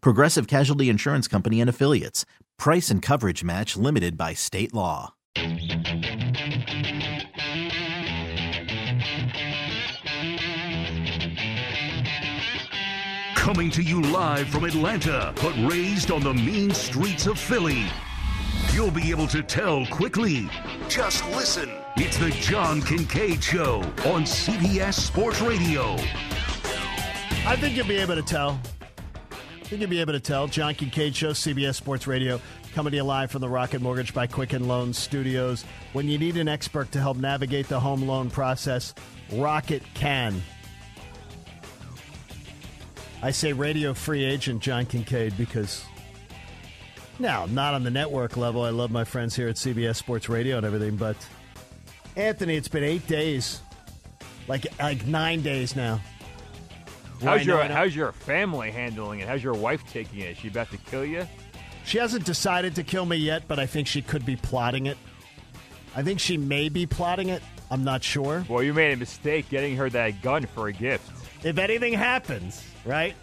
Progressive Casualty Insurance Company and Affiliates. Price and coverage match limited by state law. Coming to you live from Atlanta, but raised on the mean streets of Philly. You'll be able to tell quickly. Just listen. It's the John Kincade Show on CBS Sports Radio. I think you'll be able to tell. I think you'll be able to tell. John Kincade Show, CBS Sports Radio, coming to you live from the Rocket Mortgage by Quicken Loans studios. When you need an expert to help navigate the home loan process, Rocket can. I say radio free agent John Kincade because now, not on the network level. I love my friends here at CBS Sports Radio and everything, but Anthony, it's been eight days, like like nine days now. Where I How's your How's your family handling it? How's your wife taking it? Is she about to kill you? She hasn't decided to kill me yet, but I think she could be plotting it. I think she may be plotting it. I'm not sure. Well, you made a mistake getting her that gun for a gift. If anything happens, right?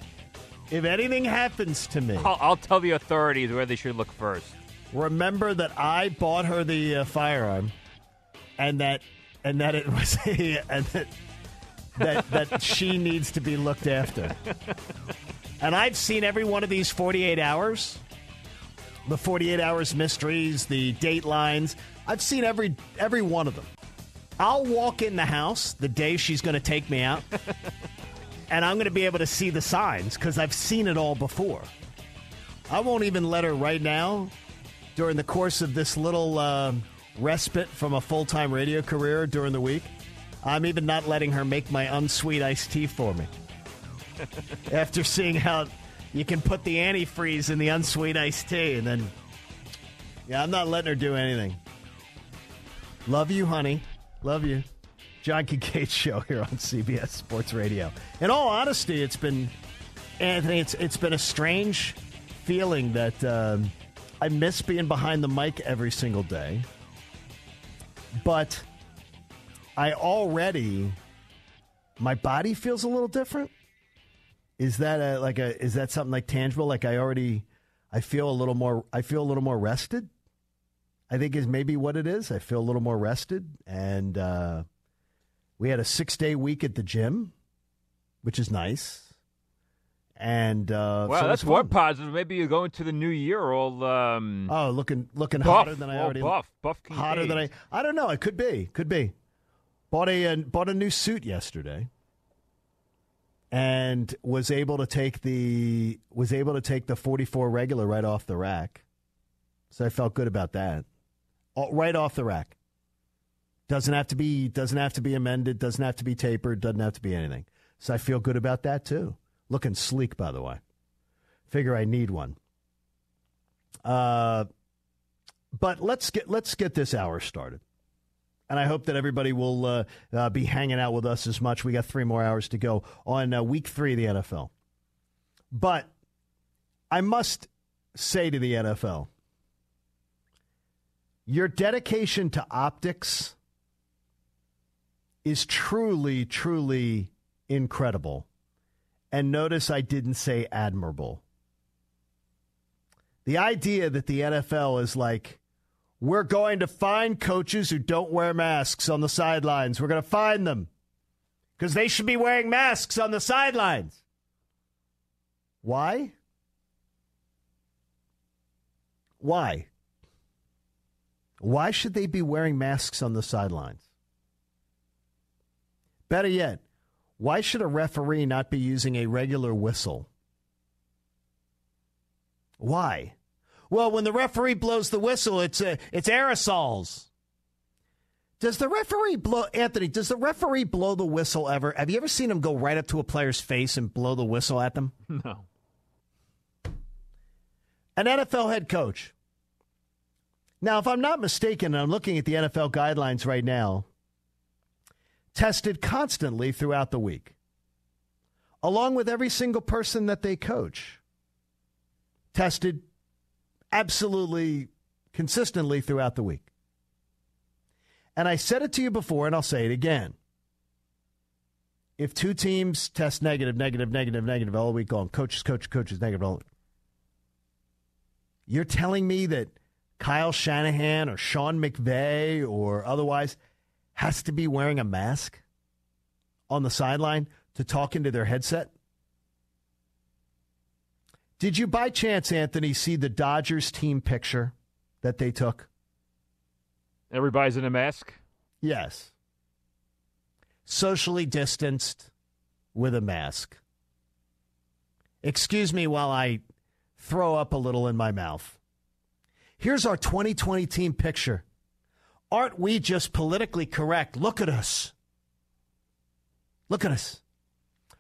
If anything happens to me, I'll, I'll tell the authorities where they should look first. remember that I bought her the uh, firearm, and that and that it was a, and that, that that she needs to be looked after. And I've seen every one of these 48 hours, the 48 hours mysteries, the datelines. I've seen every every one of them. I'll walk in the house the day she's going to take me out, and I'm going to be able to see the signs because I've seen it all before. I won't even let her right now during the course of this little uh, respite from a full time radio career during the week. I'm even not letting her make my unsweet iced tea for me. After seeing how you can put the antifreeze in the unsweet iced tea, and then, yeah, I'm not letting her do anything. Love you, honey. Love you. John Kincade Show here on CBS Sports Radio. In all honesty, it's been, Anthony, it's, it's been a strange feeling that um, I miss being behind the mic every single day. But I already, my body feels a little different. Is that a, like a, is that something like tangible? Like I already, I feel a little more, I feel a little more rested. I think is maybe what it is. I feel a little more rested, and uh, we had a six day week at the gym, which is nice. And uh, Well, so that's one positive. Maybe you're going to the new year all um, Oh, looking looking buff, hotter than I already buff, buff. hotter than I. I don't know. It could be. Could be. Bought a uh, bought a new suit yesterday, and was able to take the was able to take the forty four regular right off the rack. So I felt good about that. Oh, right off the rack. Doesn't have to be doesn't have to be amended. Doesn't have to be tapered. Doesn't have to be anything. So I feel good about that too. Looking sleek, by the way. Figure I need one. Uh, but let's get let's get this hour started. And I hope that everybody will uh, uh, be hanging out with us as much. We got three more hours to go on uh, week three of the NFL. But I must say to the NFL, your dedication to optics is truly, truly incredible. And notice I didn't say admirable. The idea that the NFL is like, we're going to find coaches who don't wear masks on the sidelines. We're going to find them because they should be wearing masks on the sidelines. Why? Why? Why should they be wearing masks on the sidelines? Better yet, why should a referee not be using a regular whistle? Why? Well, when the referee blows the whistle, it's uh, it's aerosols. Does the referee blow Anthony, does the referee blow the whistle ever? Have you ever seen him go right up to a player's face and blow the whistle at them? No. An NFL head coach. Now, if I'm not mistaken, and I'm looking at the NFL guidelines right now, tested constantly throughout the week, along with every single person that they coach. Tested absolutely consistently throughout the week. And I said it to you before, and I'll say it again. If two teams test negative, negative, negative, negative all week long, coaches, coaches, coaches, negative all you're telling me that Kyle Shanahan or Sean McVay or otherwise has to be wearing a mask on the sideline to talk into their headset? Did you by chance, Anthony, see the Dodgers team picture that they took? Everybody's in a mask? Yes. Socially distanced with a mask. Excuse me while I throw up a little in my mouth. Here's our 2020 team picture. Aren't we just politically correct? Look at us. Look at us.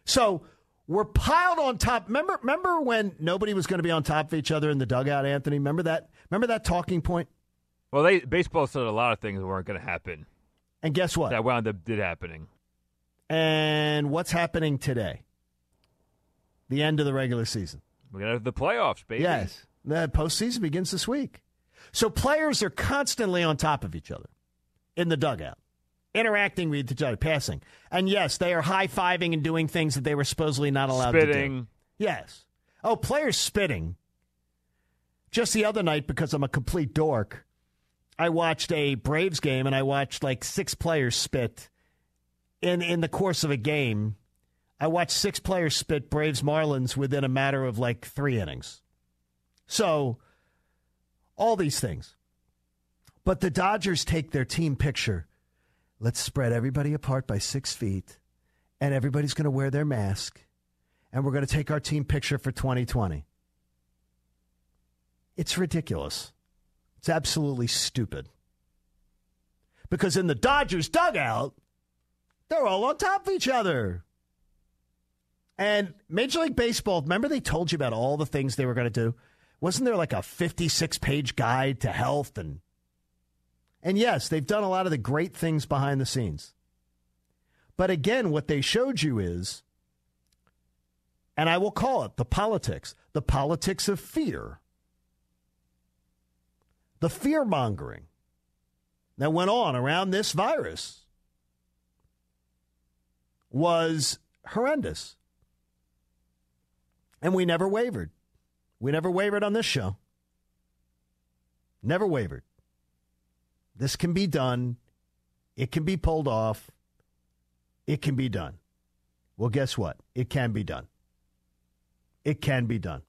So we're piled on top. Remember, remember when nobody was going to be on top of each other in the dugout, Anthony? Remember that? Remember that talking point? Well, they baseball said a lot of things that weren't going to happen. And guess what? That wound up did happening. And what's happening today? The end of the regular season. We're going to have the playoffs, baby. Yes. The postseason begins this week. So players are constantly on top of each other in the dugout, interacting with each other, passing. And yes, they are high fiving and doing things that they were supposedly not allowed to do. Spitting. Yes. Oh, players spitting. Just the other night, because I'm a complete dork, I watched a Braves game and I watched like six players spit in in the course of a game. I watched six players spit Braves Marlins within a matter of like three innings. So, all these things. But the Dodgers take their team picture. Let's spread everybody apart by six feet, and everybody's going to wear their mask, and we're going to take our team picture for 2020. It's ridiculous. It's absolutely stupid. Because in the Dodgers dugout, they're all on top of each other. And Major League Baseball, remember they told you about all the things they were going to do? Wasn't there like a 56 page guide to health and and yes, they've done a lot of the great things behind the scenes. But again, what they showed you is and I will call it the politics, the politics of fear. The fear mongering that went on around this virus was horrendous. And we never wavered. We never wavered on this show. Never wavered. This can be done. It can be pulled off. It can be done. Well, guess what? It can be done. It can be done.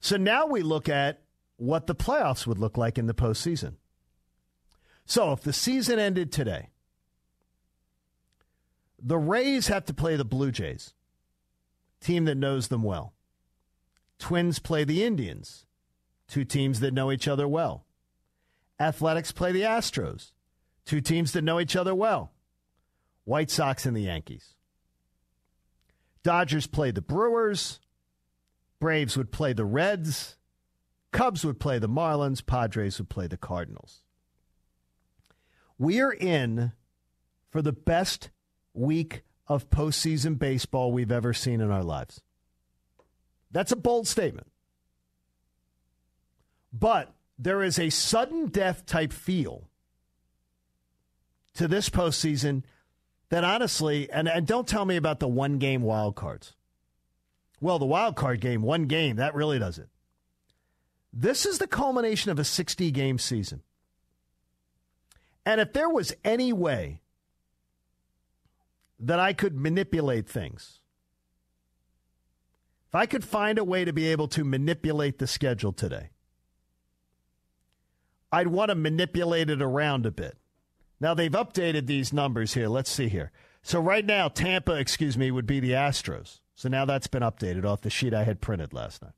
So now we look at what the playoffs would look like in the postseason. So if the season ended today, the Rays have to play the Blue Jays, team that knows them well. Twins play the Indians, two teams that know each other well. Athletics play the Astros, two teams that know each other well. White Sox and the Yankees. Dodgers play the Brewers. Braves would play the Reds. Cubs would play the Marlins. Padres would play the Cardinals. We are in for the best week of postseason baseball we've ever seen in our lives. That's a bold statement. But there is a sudden death type feel to this postseason that honestly, and, and don't tell me about the one game wild cards. Well, the wild card game, one game, that really does it. This is the culmination of a 60 game season. And if there was any way that I could manipulate things, if I could find a way to be able to manipulate the schedule today, I'd want to manipulate it around a bit. Now they've updated these numbers here. Let's see here. So right now, Tampa, excuse me, would be the Astros. So now that's been updated off the sheet I had printed last night.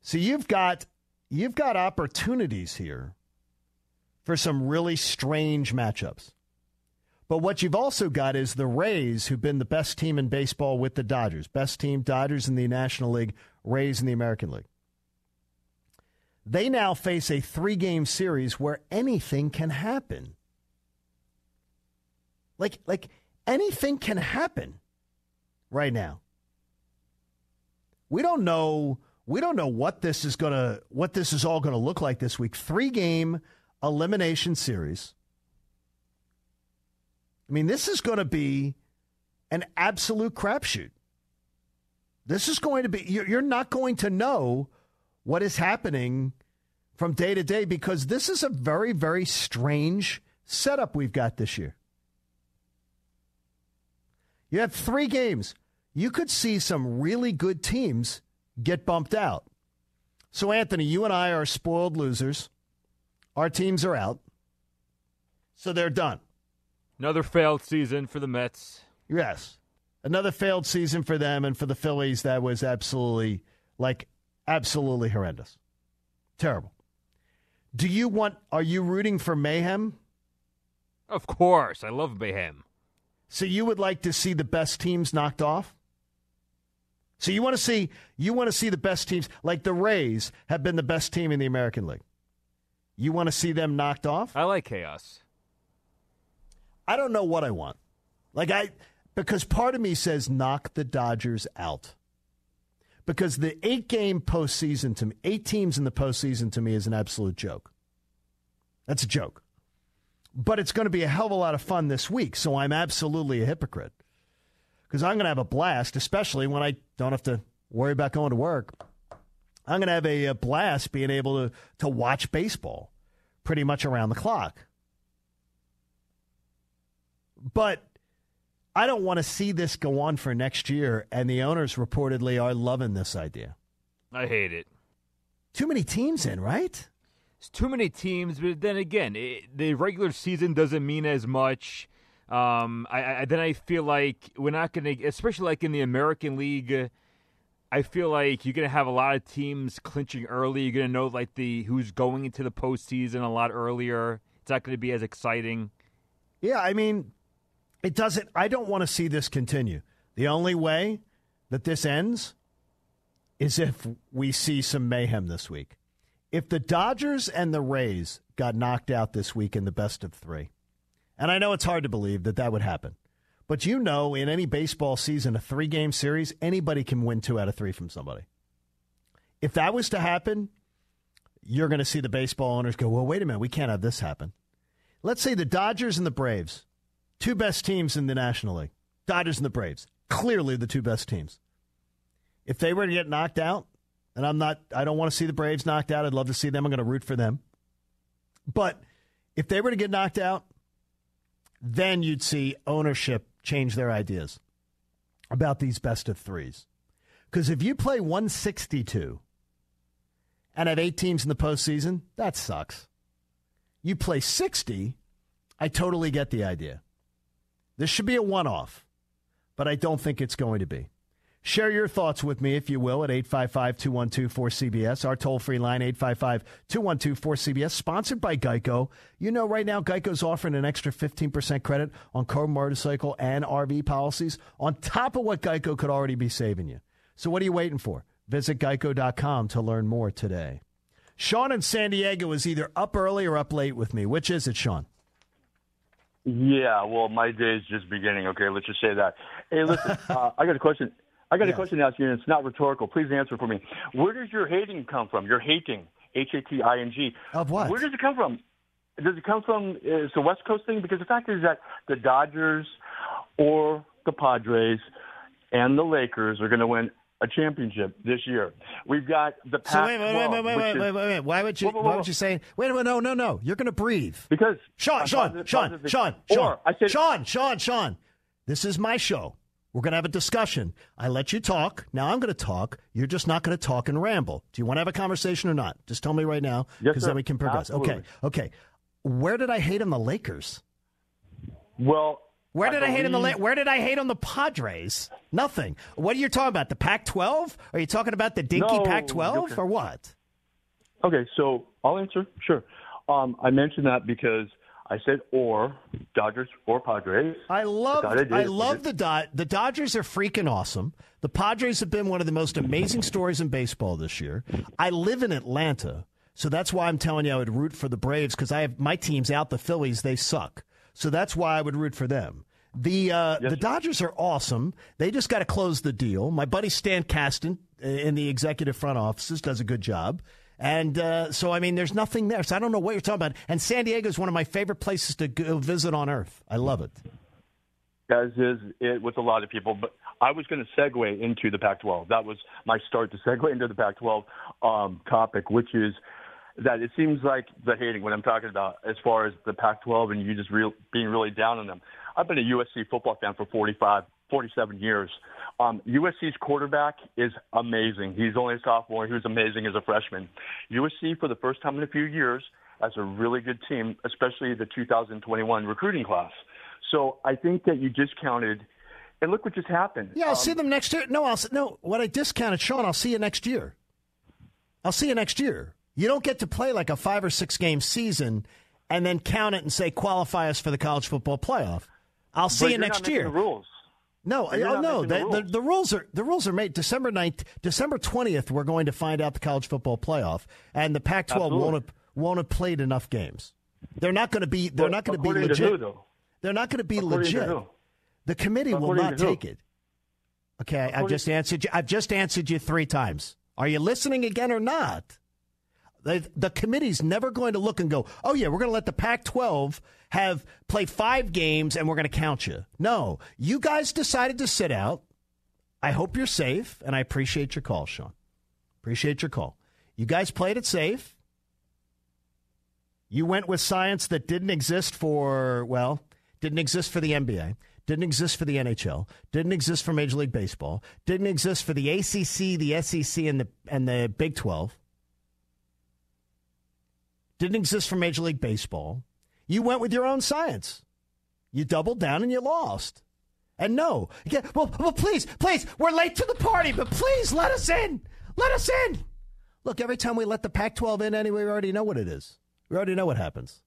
So you've got you've got opportunities here for some really strange matchups. But what you've also got is the Rays, who've been the best team in baseball with the Dodgers. Best team, Dodgers in the National League, Rays in the American League. They now face a three game series where anything can happen. Like, like anything can happen right now. We don't know we don't know what this is to what this is all to look like this week. 3 game elimination series. I mean, this is to be an absolute crapshoot. This is going to be you're not going to know what is happening from day to day because this is a very very strange setup we've got this year. You have 3 games. You could see some really good teams get bumped out. So, Anthony, you and I are spoiled losers. Our teams are out. So they're done. Another failed season for the Mets. Yes. Another failed season for them and for the Phillies that was absolutely, like, absolutely horrendous. Terrible. Do you want, are you rooting for mayhem? Of course. I love mayhem. So you would like to see the best teams knocked off? So you want to see you want to see the best teams like the Rays have been the best team in the American League. You want to see them knocked off? I like chaos. I don't know what I want. Like I because part of me says knock the Dodgers out. Because the eight game postseason to me, eight teams in the postseason to me is an absolute joke. That's a joke. But it's going to be a hell of a lot of fun this week, so I'm absolutely a hypocrite because I'm going to have a blast, especially when I don't have to worry about going to work. I'm going to have a, a blast being able to, to watch baseball pretty much around the clock. But I don't want to see this go on for next year, and the owners reportedly are loving this idea. I hate it. Too many teams in, right? It's too many teams, but then again, it, the regular season doesn't mean as much. Um, I, I, then I feel like we're not going to, especially like in the American League. I feel like you're going to have a lot of teams clinching early. You're going to know like the who's going into the postseason a lot earlier. It's not going to be as exciting. Yeah, I mean, it doesn't. I don't want to see this continue. The only way that this ends is if we see some mayhem this week. If the Dodgers and the Rays got knocked out this week in the best of three, and I know it's hard to believe that that would happen. But you know, in any baseball season, a three game series, anybody can win two out of three from somebody. If that was to happen, you're going to see the baseball owners go, well, wait a minute, we can't have this happen. Let's say the Dodgers and the Braves, two best teams in the National League. Dodgers and the Braves, clearly the two best teams. If they were to get knocked out, and I'm not, I don't want to see the Braves knocked out. I'd love to see them. I'm going to root for them. But if they were to get knocked out, then you'd see ownership change their ideas about these best of threes. Because if you play 162 and have eight teams in the postseason, that sucks. You play 60, I totally get the idea. This should be a one off, but I don't think it's going to be. Share your thoughts with me, if you will, at 855 212 4CBS. Our toll free line, 855 212 4CBS, sponsored by Geico. You know, right now, Geico's offering an extra 15% credit on car, motorcycle, and RV policies on top of what Geico could already be saving you. So, what are you waiting for? Visit geico.com to learn more today. Sean in San Diego is either up early or up late with me. Which is it, Sean? Yeah, well, my day is just beginning. Okay, let's just say that. Hey, listen, uh, I got a question. I got a question to ask you, and it's not rhetorical. Please answer for me. Where does your hating come from? Your hating, H A T I N G. Of what? Where does it come from? Does it come from? Uh, it's a West Coast thing because the fact is that the Dodgers or the Padres and the Lakers are going to win a championship this year. We've got the Pac So wait, wait, wait, wait, wait, wait, wait, wait, wait. Why would you? Whoa, whoa, Why would you say? Wait a minute, no, no, no. You're going to breathe. Because Sean, Sean, positive- Sean, positive- Sean, or Sean, I said Sean, Sean, Sean. This is my show. We're going to have a discussion. I let you talk. Now I'm going to talk. You're just not going to talk and ramble. Do you want to have a conversation or not? Just tell me right now, Yes, because sir. then we can progress. Absolutely. Okay, okay. Where did I hate on the Lakers? Well, Where did I, hate on the Where did I hate on the Padres? Nothing. What are you talking about? The Pac-12? Are you talking about the dinky No, Pac-12 okay. or what? Okay, so I'll answer. Sure. Um, I mentioned that because I said or Dodgers or Padres. I love I. I love the Dod- the Dodgers are freaking awesome. The Padres have been one of the most amazing stories in baseball this year. I live in Atlanta, so that's why I'm telling you I would root for the Braves because I have my team's out. The Phillies they suck, so that's why I would root for them. The uh, the Dodgers are awesome. They just got to close the deal. My buddy Stan Kasten uh, in the executive front offices does a good job. And uh, so, I mean, there's nothing there. So I don't know what you're talking about. And San Diego is one of my favorite places to go visit on earth. I love it. as is it with a lot of people. But I was going to segue into the Pac-12. That was my start to segue into the Pac-12 um, topic, which is that it seems like the hating what I'm talking about as far as the Pac-12 and you just real, being really down on them. I've been a USC football fan for 45, 47 years. Um, USC's quarterback is amazing. He's only a sophomore. He was amazing as a freshman. USC, for the first time in a few years, has a really good team, especially the 2021 recruiting class. So I think that you discounted, and look what just happened. Yeah, I'll Um, see them next year. No, I'll no. What I discounted, Sean. I'll see you next year. I'll see you next year. You don't get to play like a five or six game season and then count it and say qualify us for the college football playoff. I'll see you you're not next year. The rules. No, oh no. the The, the, rules. the rules are the rules are made December 9th, December twentieth. We're going to find out the college football playoff, and the Pac-12 Absolutely. won't have, won't have played enough games. They're not going to be. They're But not going to be legit. To. They're not going to be According legit. The committee will not take it. Okay, I've just answered you. I've just answered you three times. Are you listening again or not? The, the committee's never going to look and go, oh, yeah, we're going to let the Pac 12 have play five games and we're going to count you. No, you guys decided to sit out. I hope you're safe, and I appreciate your call, Sean. Appreciate your call. You guys played it safe. You went with science that didn't exist for, well, didn't exist for the NBA, didn't exist for the NHL, didn't exist for Major League Baseball, didn't exist for the ACC, the SEC, and the, and the Big 12, didn't exist for Major League Baseball. You went with your own science. You doubled down and you lost. And no, well, well, please, please, we're late to the party, but please let us in. Let us in. Look, every time we let the Pac 12 in anyway, we already know what it is. We already know what happens.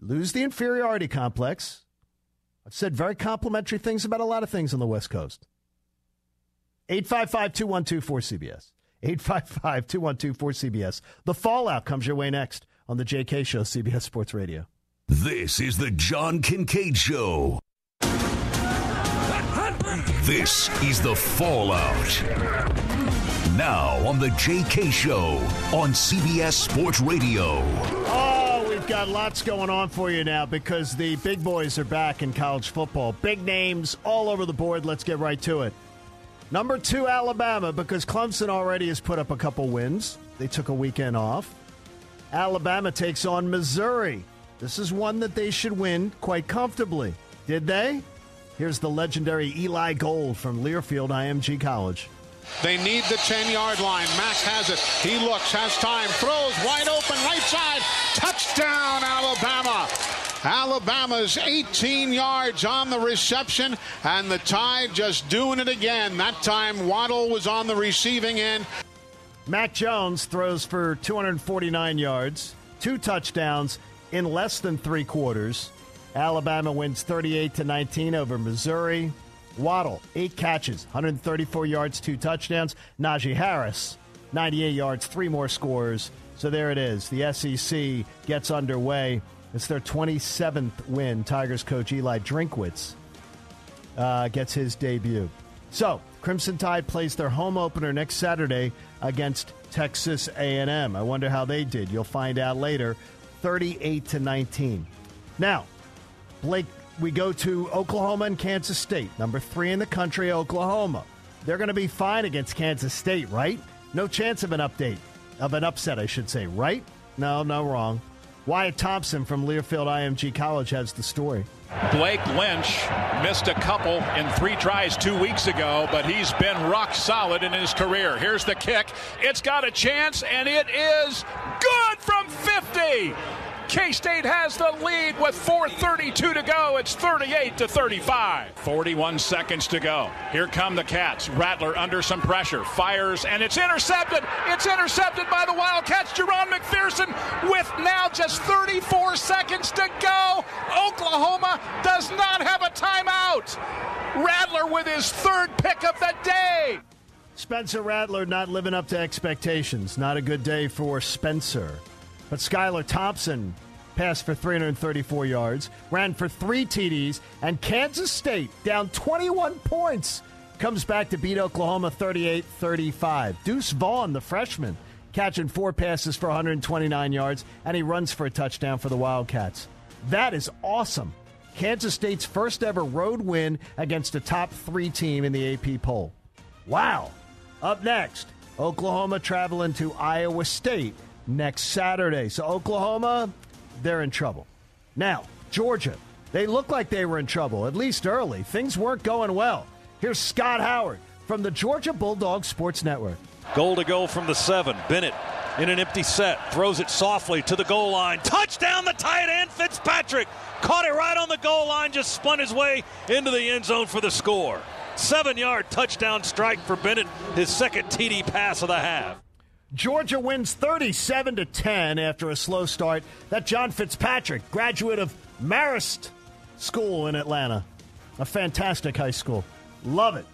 Lose the inferiority complex. I've said very complimentary things about a lot of things on the West Coast. 855 212 4CBS. 855 212 4CBS. The fallout comes your way next on the JK Show, CBS Sports Radio. This is the John Kincade Show. This is the Fallout. Now on the JK Show on CBS Sports Radio. Oh, we've got lots going on for you now because the big boys are back in college football. Big names all over the board. Let's get right to it. Number two, Alabama, because Clemson already has put up a couple wins. They took a weekend off. Alabama takes on Missouri. This is one that they should win quite comfortably. Did they? Here's the legendary Eli Gold from Learfield IMG College. They need the 10 yard line. Max has it. He looks, has time, throws wide open, right side. Touchdown, Alabama. Alabama's 18 yards on the reception, and the Tide just doing it again. That time, Waddle was on the receiving end. Mac Jones throws for 249 yards, two touchdowns in less than three quarters. Alabama wins 38 to 19 over Missouri. Waddle, eight catches, 134 yards, two touchdowns. Najee Harris, 98 yards, three more scores. So there it is. The SEC gets underway. It's their 27th win. Tigers coach Eli Drinkwitz uh, gets his debut. So, Crimson Tide plays their home opener next Saturday against Texas A&M. I wonder how they did. You'll find out later. 38 to 19. Now, Blake, we go to Oklahoma and Kansas State. Number 3 in the country, Oklahoma. They're going to be fine against Kansas State, right? No chance of an update. Of an upset, I should say, right? No, no, wrong. Wyatt Thompson from Learfield IMG College has the story. Blake Lynch missed a couple in three tries two weeks ago, but he's been rock solid in his career. Here's the kick. It's got a chance, and it is good from 50. K State has the lead with 4.32 to go. It's 38 to 35. 41 seconds to go. Here come the Cats. Rattler under some pressure. Fires, and it's intercepted. It's intercepted by the Wildcats. Jerron McPherson with now just 34 seconds to go. Oklahoma does not have a timeout. Rattler with his third pick of the day. Spencer Rattler not living up to expectations. Not a good day for Spencer. But Skylar Thompson passed for 334 yards, ran for three TDs, and Kansas State, down 21 points, comes back to beat Oklahoma 38 35. Deuce Vaughn, the freshman, catching four passes for 129 yards, and he runs for a touchdown for the Wildcats. That is awesome. Kansas State's first ever road win against a top three team in the AP poll. Wow. Up next, Oklahoma traveling to Iowa State next Saturday. So, Oklahoma, they're in trouble. Now, Georgia, they look like they were in trouble, at least early. Things weren't going well. Here's Scott Howard from the Georgia Bulldog Sports Network. Goal to go from the seven. Bennett in an empty set throws it softly to the goal line. Touchdown, the tight end Fitzpatrick. Caught it right on the goal line, just spun his way into the end zone for the score. Seven yard touchdown strike for Bennett, his second TD pass of the half. Georgia wins 37 to 10 after a slow start. That John Fitzpatrick, graduate of Marist School in Atlanta, a fantastic high school. Love it.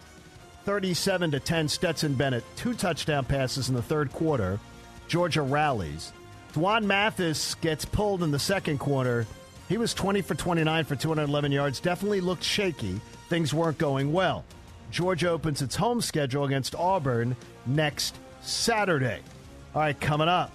37 to 10 Stetson Bennett, two touchdown passes in the third quarter. Georgia rallies. Dwan Mathis gets pulled in the second quarter. He was 20 for 29 for 211 yards. Definitely looked shaky. Things weren't going well. Georgia opens its home schedule against Auburn next Saturday. All right, coming up,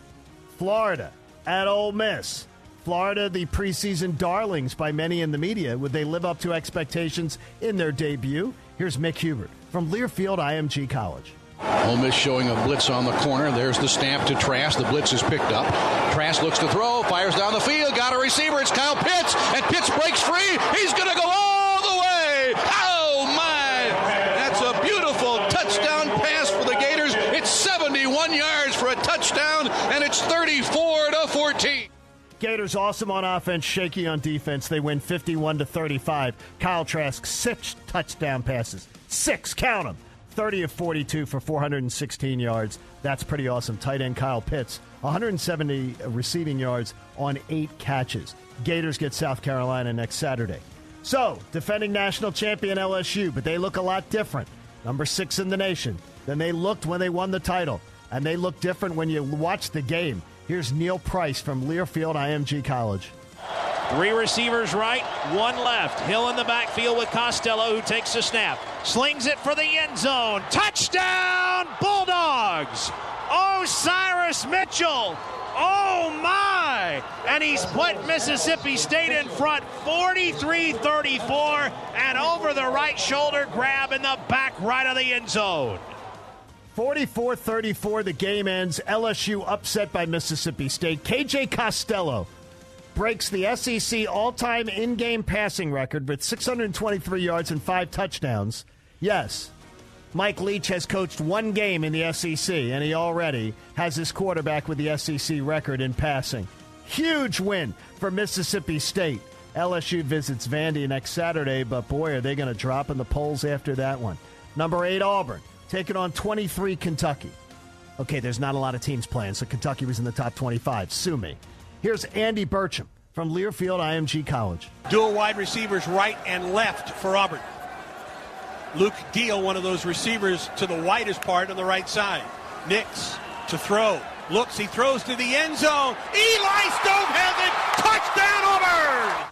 Florida at Ole Miss. Florida, the preseason darlings by many in the media. Would they live up to expectations in their debut? Here's Mick Hubert from Learfield IMG College. Ole Miss showing a blitz on the corner. There's the stamp to Trask. The blitz is picked up. Trask looks to throw, fires down the field, got a receiver. It's Kyle Pitts, and Pitts breaks free. He's going to go all the way. Oh, my. That's a beautiful touchdown pass for the Gators. It's 71 yards for a touchdown, and it's 34 to 14. Gators awesome on offense, shaky on defense. They win 51 to 35. Kyle Trask six touchdown passes. Six, count them. 30 of 42 for 416 yards. That's pretty awesome. Tight end Kyle Pitts, 170 receiving yards on eight catches. Gators get South Carolina next Saturday. So, defending national champion LSU, but they look a lot different. Number six in the nation than they looked when they won the title. And they look different when you watch the game. Here's Neil Price from Learfield IMG College. Three receivers right, one left. Hill in the backfield with Costello, who takes the snap. Slings it for the end zone. Touchdown, Bulldogs! Osiris Mitchell! Oh my! And he's put Mississippi State in front 43 34 and over the right shoulder grab in the back right of the end zone. 44 34, the game ends. LSU upset by Mississippi State. KJ Costello breaks the SEC all time in game passing record with 623 yards and five touchdowns. Yes, Mike Leach has coached one game in the SEC, and he already has his quarterback with the SEC record in passing. Huge win for Mississippi State. LSU visits Vandy next Saturday, but boy, are they going to drop in the polls after that one. Number eight, Auburn, taking on 23 Kentucky. Okay, there's not a lot of teams playing, so Kentucky was in the top 25. Sue me. Here's Andy Burcham from Learfield IMG College. Dual wide receivers right and left for Auburn. Luke Deal, one of those receivers to the widest part on the right side. Nix to throw. Looks, he throws to the end zone. Eli Stove has it. Touchdown, Auburn!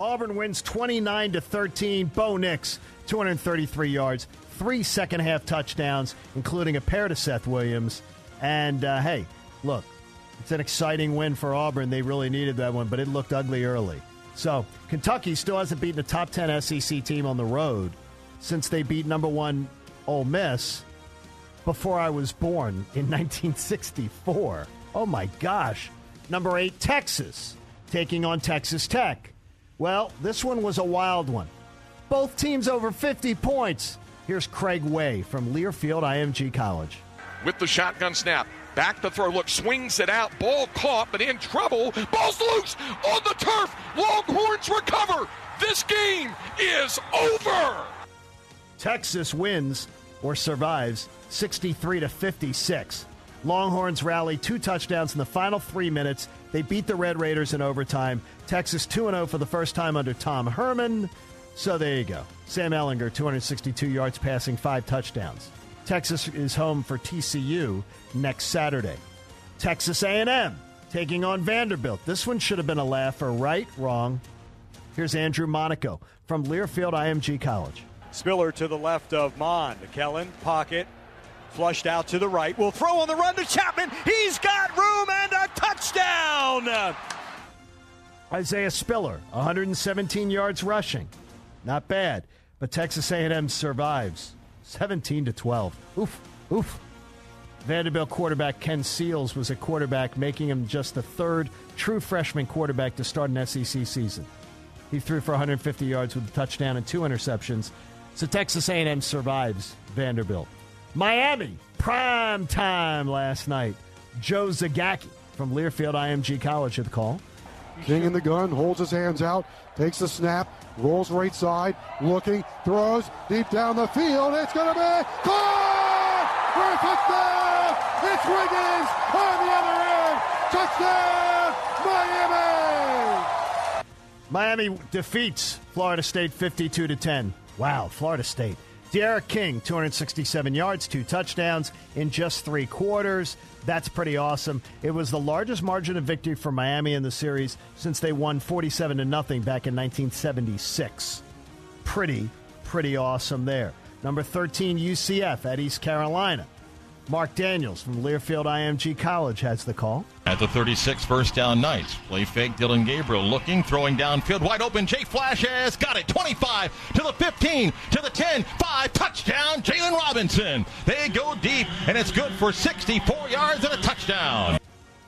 Auburn wins 29 to 13. Bo Nix, 233 yards, three second half touchdowns, including a pair to Seth Williams. And uh, hey, look, it's an exciting win for Auburn. They really needed that one, but it looked ugly early. So Kentucky still hasn't beaten a top 10 SEC team on the road since they beat number one Ole Miss before I was born in 1964. Oh my gosh. Number eight, Texas, taking on Texas Tech. Well, this one was a wild one. Both teams over 50 points. Here's Craig Way from Learfield IMG College. With the shotgun snap. Back to throw. Look, swings it out. Ball caught, but in trouble. Ball's loose on the turf. Longhorns recover. This game is over. Texas wins or survives 63 to 56. Longhorns rally two touchdowns in the final three minutes. They beat the Red Raiders in overtime. Texas 2 0 for the first time under Tom Herman. So there you go. Sam Ehlinger, 262 yards passing, five touchdowns. Texas is home for TCU next Saturday. Texas A&M taking on Vanderbilt. This one should have been a laugher, right? Wrong. Here's Andrew Monaco from Learfield IMG College. Spiller to the left of Mond. Kellen, pocket, flushed out to the right. Will throw on the run to Chapman. He's got room and a touchdown. Isaiah Spiller, 117 yards rushing. Not bad, but Texas A&M survives 17 to 12. Oof, oof. Vanderbilt quarterback Ken Seals was a quarterback, making him just the third true freshman quarterback to start an SEC season. He threw for 150 yards with a touchdown and two interceptions. So Texas A&M survives Vanderbilt. Miami, prime time last night. Joe Zagacki from Learfield IMG College at the call. King in the gun, holds his hands out, takes the snap, rolls right side, looking, throws deep down the field. It's going to be caught for a touchdown. It's Wiggins on the other end. Touchdown, Miami! Miami defeats Florida State 52 to 10. Wow, Florida State. D'Eriq King, 267 yards, two touchdowns in just three quarters. That's pretty awesome. It was the largest margin of victory for Miami in the series since they won 47 to nothing back in 1976. Pretty, pretty awesome there. Number 13, UCF at East Carolina. Mark Daniels from Learfield IMG College has the call. At the 36, first down Knights. Play fake, Dillon Gabriel looking, throwing downfield, wide open. Jay Flash has got it. 25 to the 15, to the 10, 5, touchdown, Jaylon Robinson. They go deep, and it's good for 64 yards and a touchdown.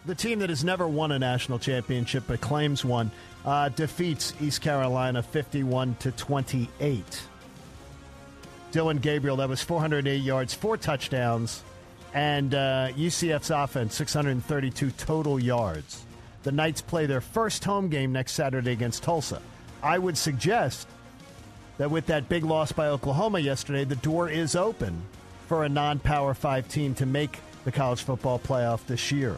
The team that has never won a national championship but claims one uh, defeats East Carolina 51 to 28. Dillon Gabriel, that was 408 yards, four touchdowns and uh, UCF's offense 632 total yards. The Knights play their first home game next Saturday against Tulsa. I would suggest that with that big loss by Oklahoma yesterday, the door is open for a non Power 5 team to make the college football playoff this year.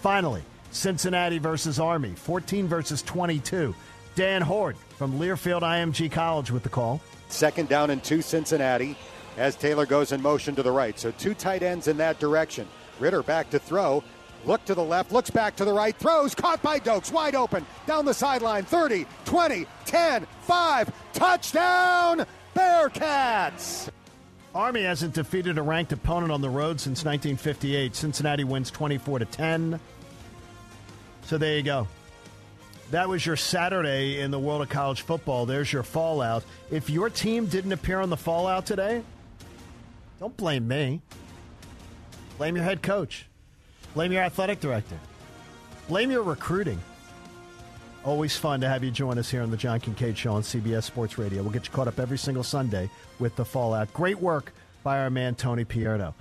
Finally, Cincinnati versus Army, 14 versus 22. Dan Hoard from Learfield IMG College with the call. Second down and two, Cincinnati as Taylor goes in motion to the right. So two tight ends in that direction. Ridder back to throw. Look to the left, looks back to the right, throws, caught by Dokes, wide open, down the sideline, 30, 20, 10, 5, touchdown, Bearcats! Army hasn't defeated a ranked opponent on the road since 1958. Cincinnati wins 24 to 10. So there you go. That was your Saturday in the world of college football. There's your fallout. If your team didn't appear on the fallout today, don't blame me. Blame your head coach. Blame your athletic director. Blame your recruiting. Always fun to have you join us here on the John Kincade Show on CBS Sports Radio. We'll get you caught up every single Sunday with the fallout. Great work by our man Tony Pierno.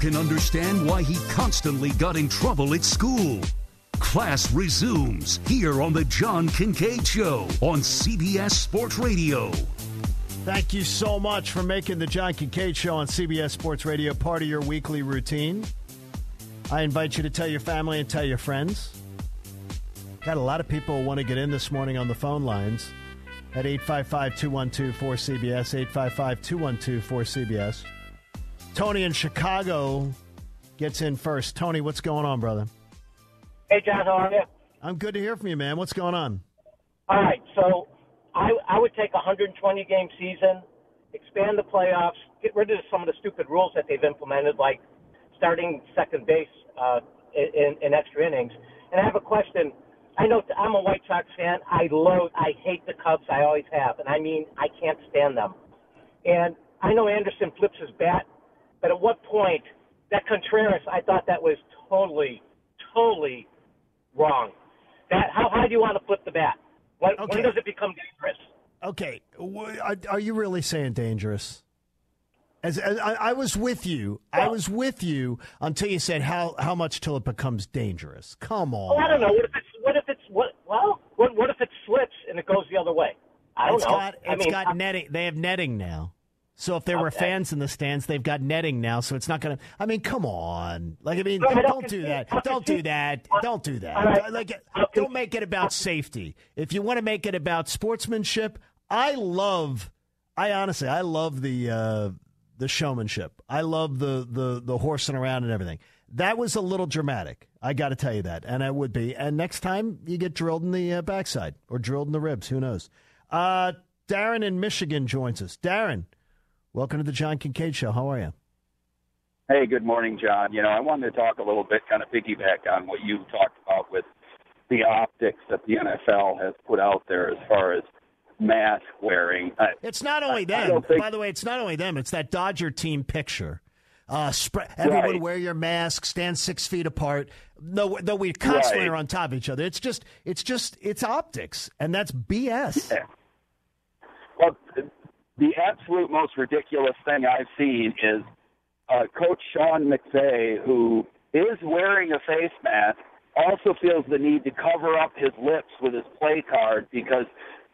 Can understand why he constantly got in trouble at school. Class resumes here on The John Kincade Show on CBS Sports Radio. Thank you so much for making the John Kincade Show on CBS Sports Radio part of your weekly routine. I invite you to tell your family and tell your friends. Got a lot of people want to get in this morning on the phone lines at 855 212 4CBS, 855 212 4CBS. Tony in Chicago gets in first. Tony, what's going on, brother? Hey, John, how are you? I'm good to hear from you, man. What's going on? All right, so I, I would take a 120 game season, expand the playoffs, get rid of some of the stupid rules that they've implemented, like starting second base uh, in, in extra innings. And I have a question. I know I'm a White Sox fan. I loathe, I hate the Cubs. I always have, and I mean, I can't stand them. And I know Anderson flips his bat, but at what point that Contreras? I thought that was totally, totally wrong. That how high do you want to flip the bat? When, Okay. when does it become dangerous? Okay, are, you really saying dangerous? As, as I, I was with you, I was with you until you said how how much till it becomes dangerous. Come on. Well, I don't know. What if it's what if it's what? Well, what what if it slips and it goes the other way? I don't It's know. got I it's mean, got netting. They have netting now. So if there were fans in the stands, they've got netting now. So it's not going to. I mean, come on. Like I mean, No, don't do that. Don't do that. Don't do that. Like, don't make it about safety. If you want to make it about sportsmanship, I love. I honestly, I love the uh, the showmanship. I love the the the horsing around and everything. That was a little dramatic. I got to tell you that, and I would be. And next time you get drilled in the uh, backside or drilled in the ribs, who knows? Uh, Darren in Michigan joins us. Darren, welcome to the John Kincade Show. How are you? Hey, good morning, John. You know, I wanted to talk a little bit, kind of piggyback on what you talked about with the optics that the NFL has put out there as far as mask wearing. I, It's not only them. think- By the way, it's not only them. It's that Dodger team picture. Uh, spread, everyone Right. wear your mask, stand six feet apart. No, though we constantly Right. are on top of each other. It's just, it's just, it's optics, and that's BS. Well, the absolute most ridiculous thing I've seen is uh, Coach Sean McVay, who is wearing a face mask, also feels the need to cover up his lips with his play card because,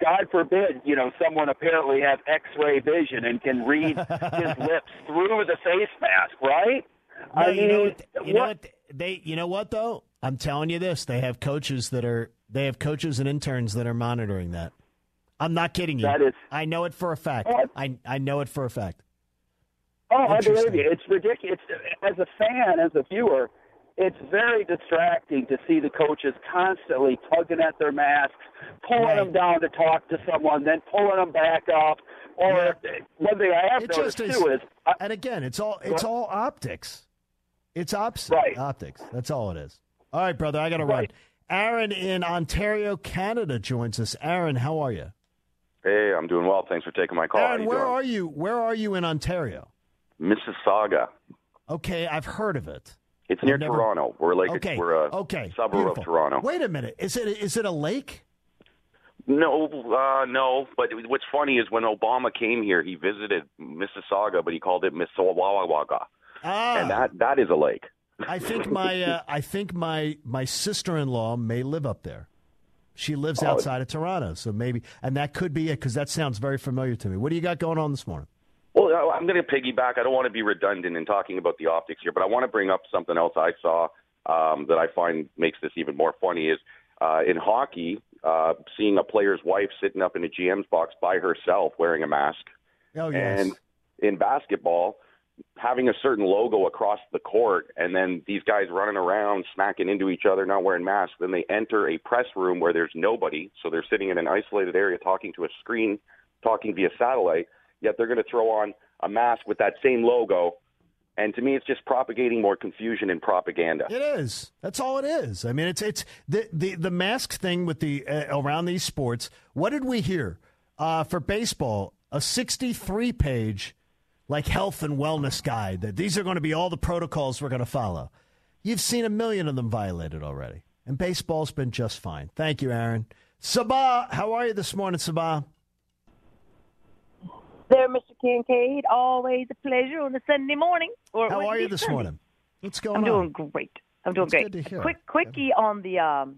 God forbid, you know, someone apparently have X-ray vision and can read his lips through the face mask, right? No, I you know what? You know what? They, you know what though? I'm telling you this. They have coaches that are, they have coaches and interns that are monitoring that. I'm not kidding you. That is- I know it for a fact. I, I know it for a fact. Oh, I believe you. It's ridiculous. As a fan, as a viewer, it's very distracting to see the coaches constantly tugging at their masks, pulling them down to talk to someone, then pulling them back up. Or one thing I have It noticed just is, too is, and again, it's all it's all optics. It's ops, optics. That's all it is. All right, brother, I got to run. Aaron in Ontario, Canada joins us. Aaron, how are you? Hey, I'm doing well. Thanks for taking my call. Aaron, you where doing? are you? Where are you in Ontario? Mississauga. Okay, I've heard of it. It's near never- Toronto. We're like Okay, we're a okay, suburb beautiful. of Toronto. Wait a minute. Is it is it a lake? No, uh, no. But what's funny is when Obama came here, he visited Mississauga, but he called it Mississauga, Ah, and that that is a lake. I think my uh, I think my my sister in law may live up there. She lives Oh. outside of Toronto, so maybe, and that could be it because that sounds very familiar to me. What do you got going on this morning? Well, I'm going to piggyback. I don't want to be redundant in talking about the optics here, but I want to bring up something else I saw um, that I find makes this even more funny. Is uh, in hockey, uh, seeing a player's wife sitting up in a GM's box by herself wearing a mask. Oh yes. And in basketball, having a certain logo across the court, and then these guys running around, smacking into each other, not wearing masks. Then they enter a press room where there's nobody, so they're sitting in an isolated area talking to a screen, talking via satellite. Yet they're going to throw on a mask with that same logo, and to me, it's just propagating more confusion and propaganda. It is. That's all it is. I mean, it's it's the the, the mask thing with the uh, around these sports. What did we hear uh, for baseball? A sixty-three page like health and wellness guide that these are going to be all the protocols we're going to follow. You've seen a million of them violated already, and baseball's been just fine. Thank you, Aaron. Sabah, how are you this morning, Sabah? There, Mr. Kincade. Always a pleasure on a Sunday morning. Or How are you this Sunday. morning? What's going on? I'm doing great. I'm doing That's great. good to hear. Quick, quickie on the um,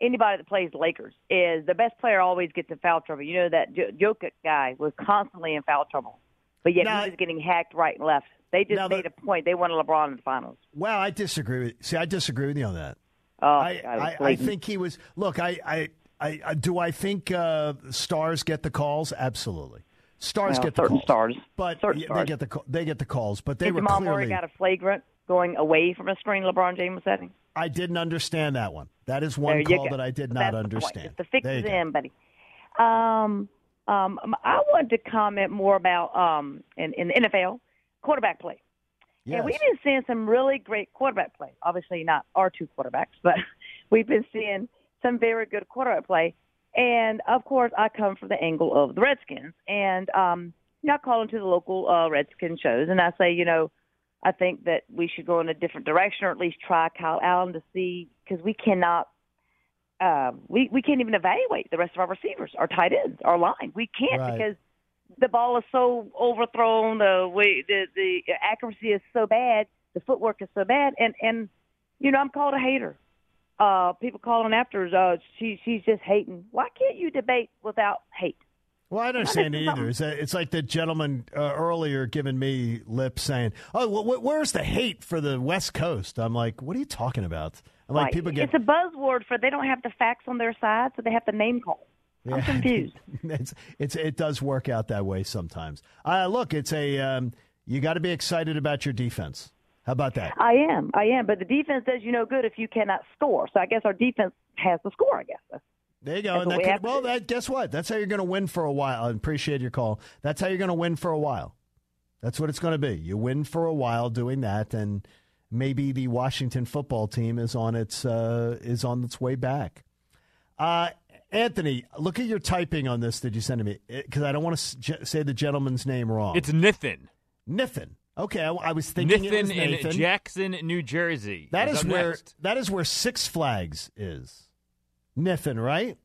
anybody that plays Lakers is the best player always gets in foul trouble. You know that Jokic guy was constantly in foul trouble, but yet Now- he was getting hacked right and left. They just made a point. They wanted LeBron in the finals. Well, I disagree with. See, I disagree with you on that. Oh, I, God, I, I think he was. Look, I, I, I, I do. I think uh, stars get the calls. Absolutely, stars Well, get the certain calls. stars. but Certain yeah, they get the they get the calls. But they Did were Jamal clearly. Murray got a flagrant going away from a screen LeBron James was setting? I didn't understand that one. That is one call that I did not the understand. It's the fix is in, buddy. Um, um, I wanted to comment more about um, in, in the NFL quarterback play. Yes. And we've been seeing some really great quarterback play. Obviously, not our two quarterbacks, but we've been seeing some very good quarterback play. And of course, I come from the angle of the Redskins, and um, you know, I call into the local uh, Redskin shows, and I say, you know, I think that we should go in a different direction, or at least try Kyle Allen to see because we cannot. Uh, we we can't even evaluate the rest of our receivers, our tight ends, our line. We can't Right. because the ball is so overthrown. The way the the accuracy is so bad. The footwork is so bad, and and you know I'm called a hater. Uh, people calling after us, uh, she she's just hating. Why can't you debate without hate? Well, I don't understand it either. It's, it's like the gentleman uh, earlier giving me lip saying, "Oh, wh- wh- where's the hate for the West Coast?" I'm like, "What are you talking about?" Like, Right. people get it's a buzzword for they don't have the facts on their side, so they have to name call. I'm confused. it's, it's it does work out that way sometimes. Uh, look, it's a um, you got to be excited about your defense. How about that? I am, I am, but the defense does you no good if you cannot score. So I guess our defense has to score. I guess. There you go. And that we could- well, that guess what? That's how you're going to win for a while. I appreciate your call. That's how you're going to win for a while. That's what it's going to be. You win for a while doing that, and maybe the Washington football team is on its uh, is on its way back. Uh, Anthony, look at your typing on this that you sent to me because I don't want to say the gentleman's name wrong. It's Nithin. Nithin. Okay, I, I was thinking it was Nithin in Jackson, New Jersey. That is where next. that is where Six Flags is. Nithin, right?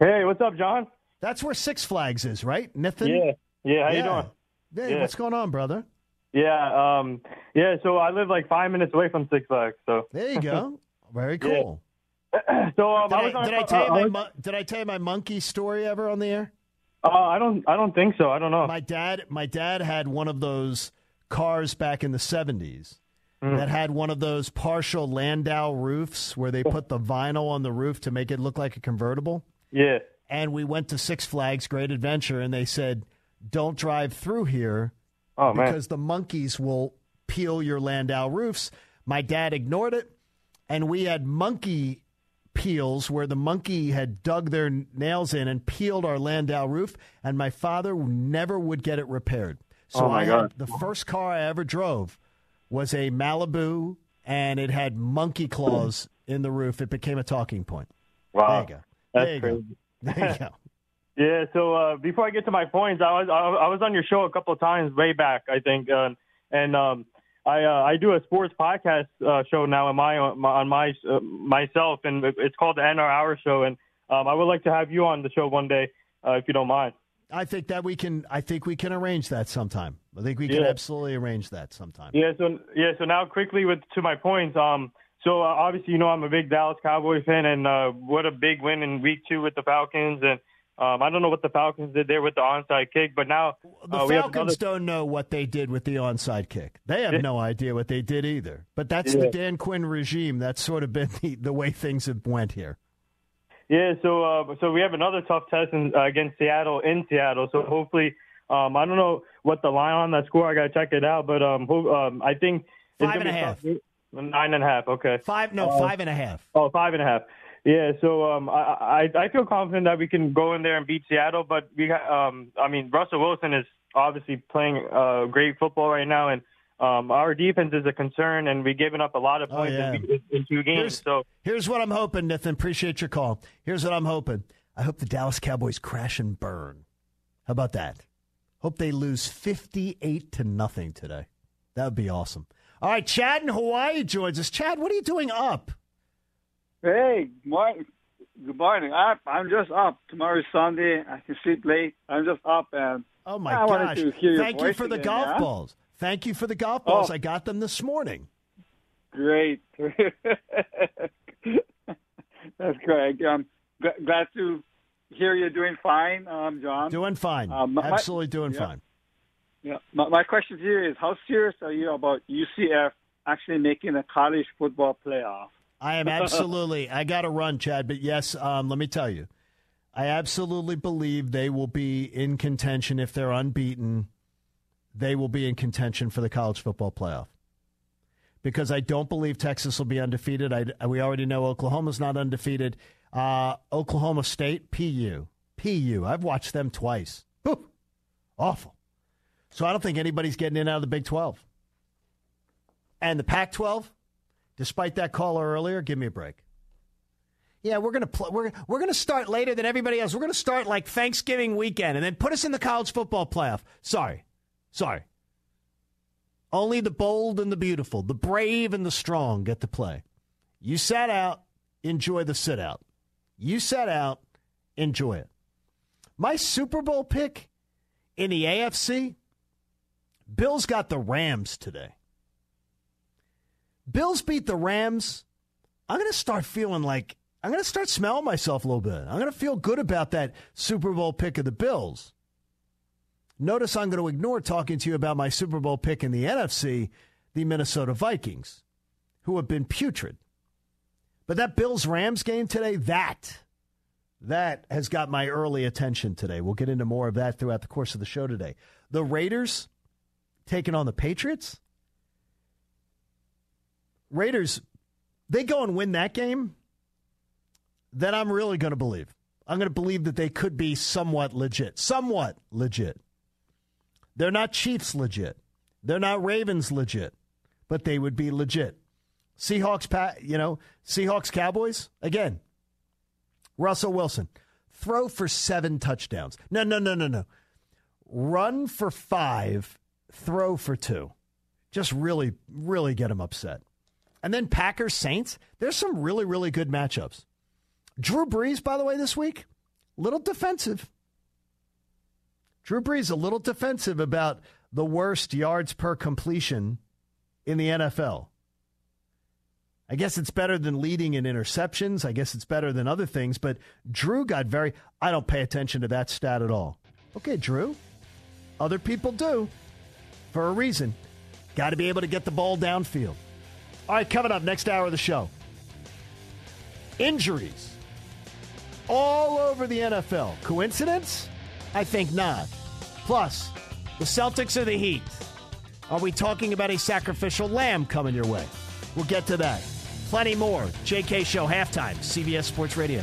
Hey, what's up, John? That's where Six Flags is, right? Nithin? Yeah. Yeah, how you doing? Hey, Yeah. what's going on, brother? Yeah, um, yeah. So I live like five minutes away from Six Flags. So There you go. Very Yeah. cool. so um, Did I I, was on. did I uh, tell you I my was- mon- did I tell you my monkey story ever on the air? Uh, I don't. I don't think so. I don't know. My dad my dad had one of those cars back in the 70s Mm. that had one of those partial Landau roofs where they put the vinyl on the roof to make it look like a convertible. Yeah. And we went to Six Flags Great Adventure and they said, "Don't drive through here Oh, because the monkeys will peel your Landau roofs." My dad ignored it and we had monkey peels where the monkey had dug their nails in and peeled our Landau roof, and my father never would get it repaired. So Oh, my I God. had the first car I ever drove was a Malibu, and it had monkey claws in the roof. It became a talking point. Wow. There you go. That's there you crazy. go. There you go. Yeah. So uh, before I get to my points, I was I, I was on your show a couple of times way back, I think, uh, and um, I uh, I do a sports podcast uh, show now on my on my uh, myself, and it's called the NR Hour Show, and um, I would like to have you on the show one day, uh, if you don't mind. I think that we can. I think we can arrange that sometime. I think we can Yeah. absolutely arrange that sometime. Yeah. So yeah. So now quickly with to my points. Um. So uh, obviously you know I'm a big Dallas Cowboy fan, and uh, what a big win in Week Two with the Falcons, and um, I don't know what the Falcons did there with the onside kick, but now The uh, we Falcons another- don't know what they did with the onside kick. They have no idea what they did either. But that's Yeah. the Dan Quinn regime. That's sort of been the, the way things have went here. Yeah, so uh, so we have another tough test in, uh, against Seattle in Seattle. So hopefully, um, I don't know what the line on that score. I gotta check it out, but um, ho- um I think it's gonna be tough. Nine and a half. Okay. Five, no, Uh, five and a half. Oh, five and a half. Yeah, so um, I, I I feel confident that we can go in there and beat Seattle, but we um, I mean Russell Wilson is obviously playing uh, great football right now, and um, our defense is a concern, and we've given up a lot of Oh, points yeah. in, in two games. Here's, so here's what I'm hoping, Nathan. Appreciate your call. Here's what I'm hoping. I hope the Dallas Cowboys crash and burn. How about that? Hope they lose 58 to nothing today. That would be awesome. All right, Chad in Hawaii joins us. Chad, what are you doing up? Hey, morning. Good morning. I, I'm just up. Tomorrow is Sunday. I can sleep late. I'm just up and Oh my I wanted gosh! to hear your Thank you for the again, golf yeah? balls. Thank you for the golf balls. Oh. I got them this morning. great. That's great. I'm glad to hear you're doing fine, um, John. Doing fine. Um, my- Absolutely doing yeah. fine. Yeah. My, my question to you is, how serious are you about UCF actually making a college football playoff? I am absolutely. I got to run, Chad. But yes, um, let me tell you, I absolutely believe they will be in contention if they're unbeaten. They will be in contention for the college football playoff because I don't believe Texas will be undefeated. I, we already know Oklahoma's not undefeated. Uh, Oklahoma State, PU, PU. I've watched them twice. Whew. Awful. So I don't think anybody's getting in out of the Big 12. And the Pac 12, despite that caller earlier, give me a break. Yeah, we're gonna pl- we're we're gonna start later than everybody else. We're gonna start like Thanksgiving weekend, and then put us in the college football playoff. Sorry, sorry. Only the bold and the beautiful, the brave and the strong get to play. You sat out, enjoy the sit out. You sat out, enjoy it. My Super Bowl pick in the AFC, Bills got the Rams today. Bills beat the Rams. I'm going to start feeling like I'm going to start smelling myself a little bit. I'm going to feel good about that Super Bowl pick of the Bills. Notice I'm going to ignore talking to you about my Super Bowl pick in the NFC, the Minnesota Vikings, who have been putrid. But that Bills Rams game today, that that has got my early attention today. We'll get into more of that throughout the course of the show today. The Raiders taking on the Patriots. Raiders, they go and win that game, then I'm really going to believe. I'm going to believe that they could be somewhat legit. Somewhat legit. They're not Chiefs legit. They're not Ravens legit, but they would be legit. Seahawks, you know, Seahawks Cowboys, again, Russell Wilson, throw for seven touchdowns. No, no, no, no, no. Run for five, throw for two. Just really, really get him upset. And then Packers Saints, there's some really, really good matchups. Drew Brees, by the way, this week, little defensive. Drew Brees a little defensive about the worst yards per completion in the NFL. I guess it's better than leading in interceptions. I guess it's better than other things, but Drew got very I don't pay attention to that stat at all. Okay, Drew. Other people do for a reason. Got to be able to get the ball downfield. All right, coming up next hour of the show. Injuries all over the NFL. Coincidence? I think not. Plus, the Celtics or the Heat. Are we talking about a sacrificial lamb coming your way? We'll get to that. Plenty more. JK Show halftime, CBS Sports Radio.